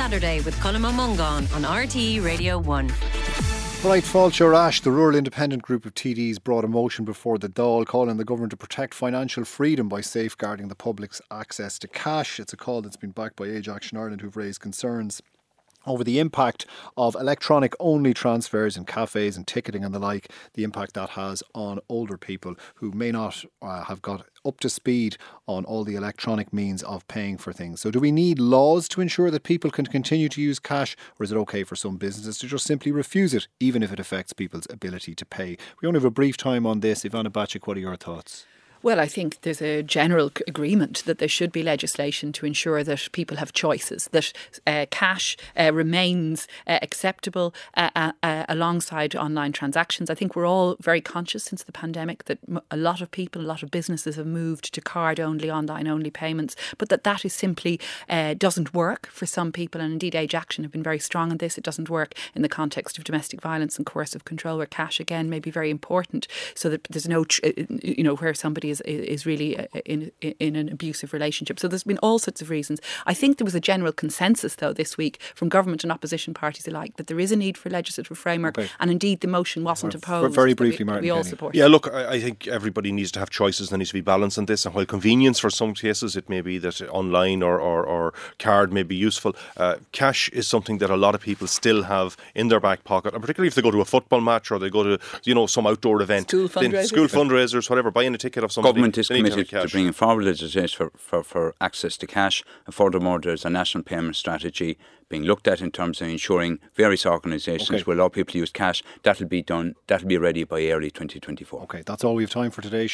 Saturday with Colm Mungan on RTE Radio 1. Right, Fáilte Ash, the Rural Independent Group of TDs brought a motion before the Dáil calling the government to protect financial freedom by safeguarding the public's access to cash. It's a call that's been backed by Age Action Ireland who've raised concerns over the impact of electronic only transfers in cafes and ticketing and the like, the impact that has on older people who may not uh, have got up to speed on all the electronic means of paying for things. So, do we need laws to ensure that people can continue to use cash, or is it okay for some businesses to just simply refuse it, even if it affects people's ability to pay? We only have a brief time on this. Ivana Bacik, what are your thoughts? Well, I think there's a general agreement that there should be legislation to ensure that people have choices, that uh, cash uh, remains uh, acceptable uh, uh, uh, alongside online transactions. I think we're all very conscious since the pandemic that a lot of people, a lot of businesses have moved to card only, online only payments, but that that is simply doesn't work for some people. And indeed, Age Action have been very strong on this. It doesn't work in the context of domestic violence and coercive control, where cash again may be very important, so that there's no, you know, where somebody is is really uh, in in an abusive relationship. So there's been all sorts of reasons. I think there was a general consensus though this week from government and opposition parties alike that there is a need for a legislative framework, and indeed the motion wasn't opposed. Very briefly, we, Martin. We all support. Yeah, look, I, I think everybody needs to have choices. There needs to be balance in this, and while convenience for some cases it may be that online or, or, or card may be useful, uh, cash is something that a lot of people still have in their back pocket, and particularly if they go to a football match or they go to you know some outdoor event, school fundraisers, school fundraisers whatever, buying a ticket of something. Government is committed to, to bringing forward legislation for, for, for access to cash. And furthermore, there's a national payment strategy being looked at in terms of ensuring various organisations okay. will allow people to use cash. That'll be done. That'll be ready by early 2024. Okay, that's all we have time for today.